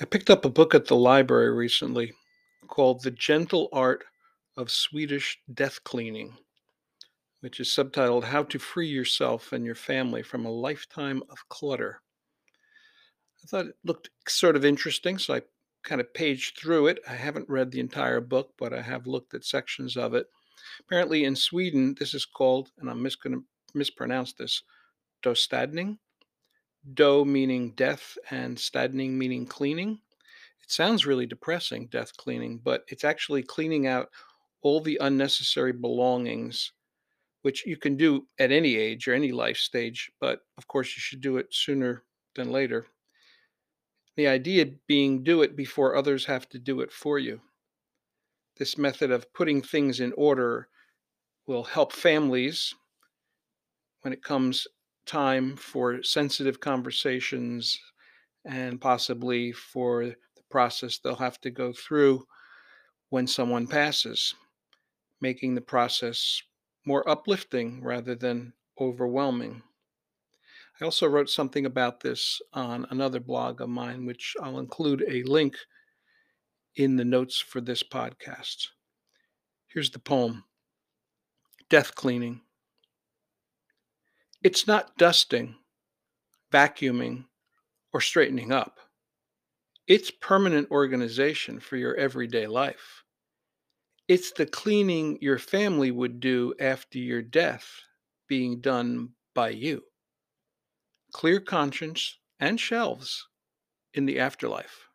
I picked up a book at the library recently called The Gentle Art of Swedish Death Cleaning, which is subtitled How to Free Yourself and Your Family from a Lifetime of Clutter. I thought it looked sort of interesting, so I kind of paged through it. I haven't read the entire book, but I have looked at sections of it. Apparently, in Sweden, this is called, and I'm mis- going to mispronounce this, dostadning. Do meaning death and stadning meaning cleaning. It sounds really depressing, death cleaning, but it's actually cleaning out all the unnecessary belongings, which you can do at any age or any life stage, but of course you should do it sooner than later. The idea being do it before others have to do it for you. This method of putting things in order will help families when it comes time for sensitive conversations and possibly for the process they'll have to go through when someone passes, making the process more uplifting rather than overwhelming. I also wrote something about this on another blog of mine, which I'll include a link in the notes for this podcast. Here's the poem Death Cleaning. It's not dusting, vacuuming, or straightening up. It's permanent organization for your everyday life. It's the cleaning your family would do after your death being done by you. Clear conscience and shelves in the afterlife.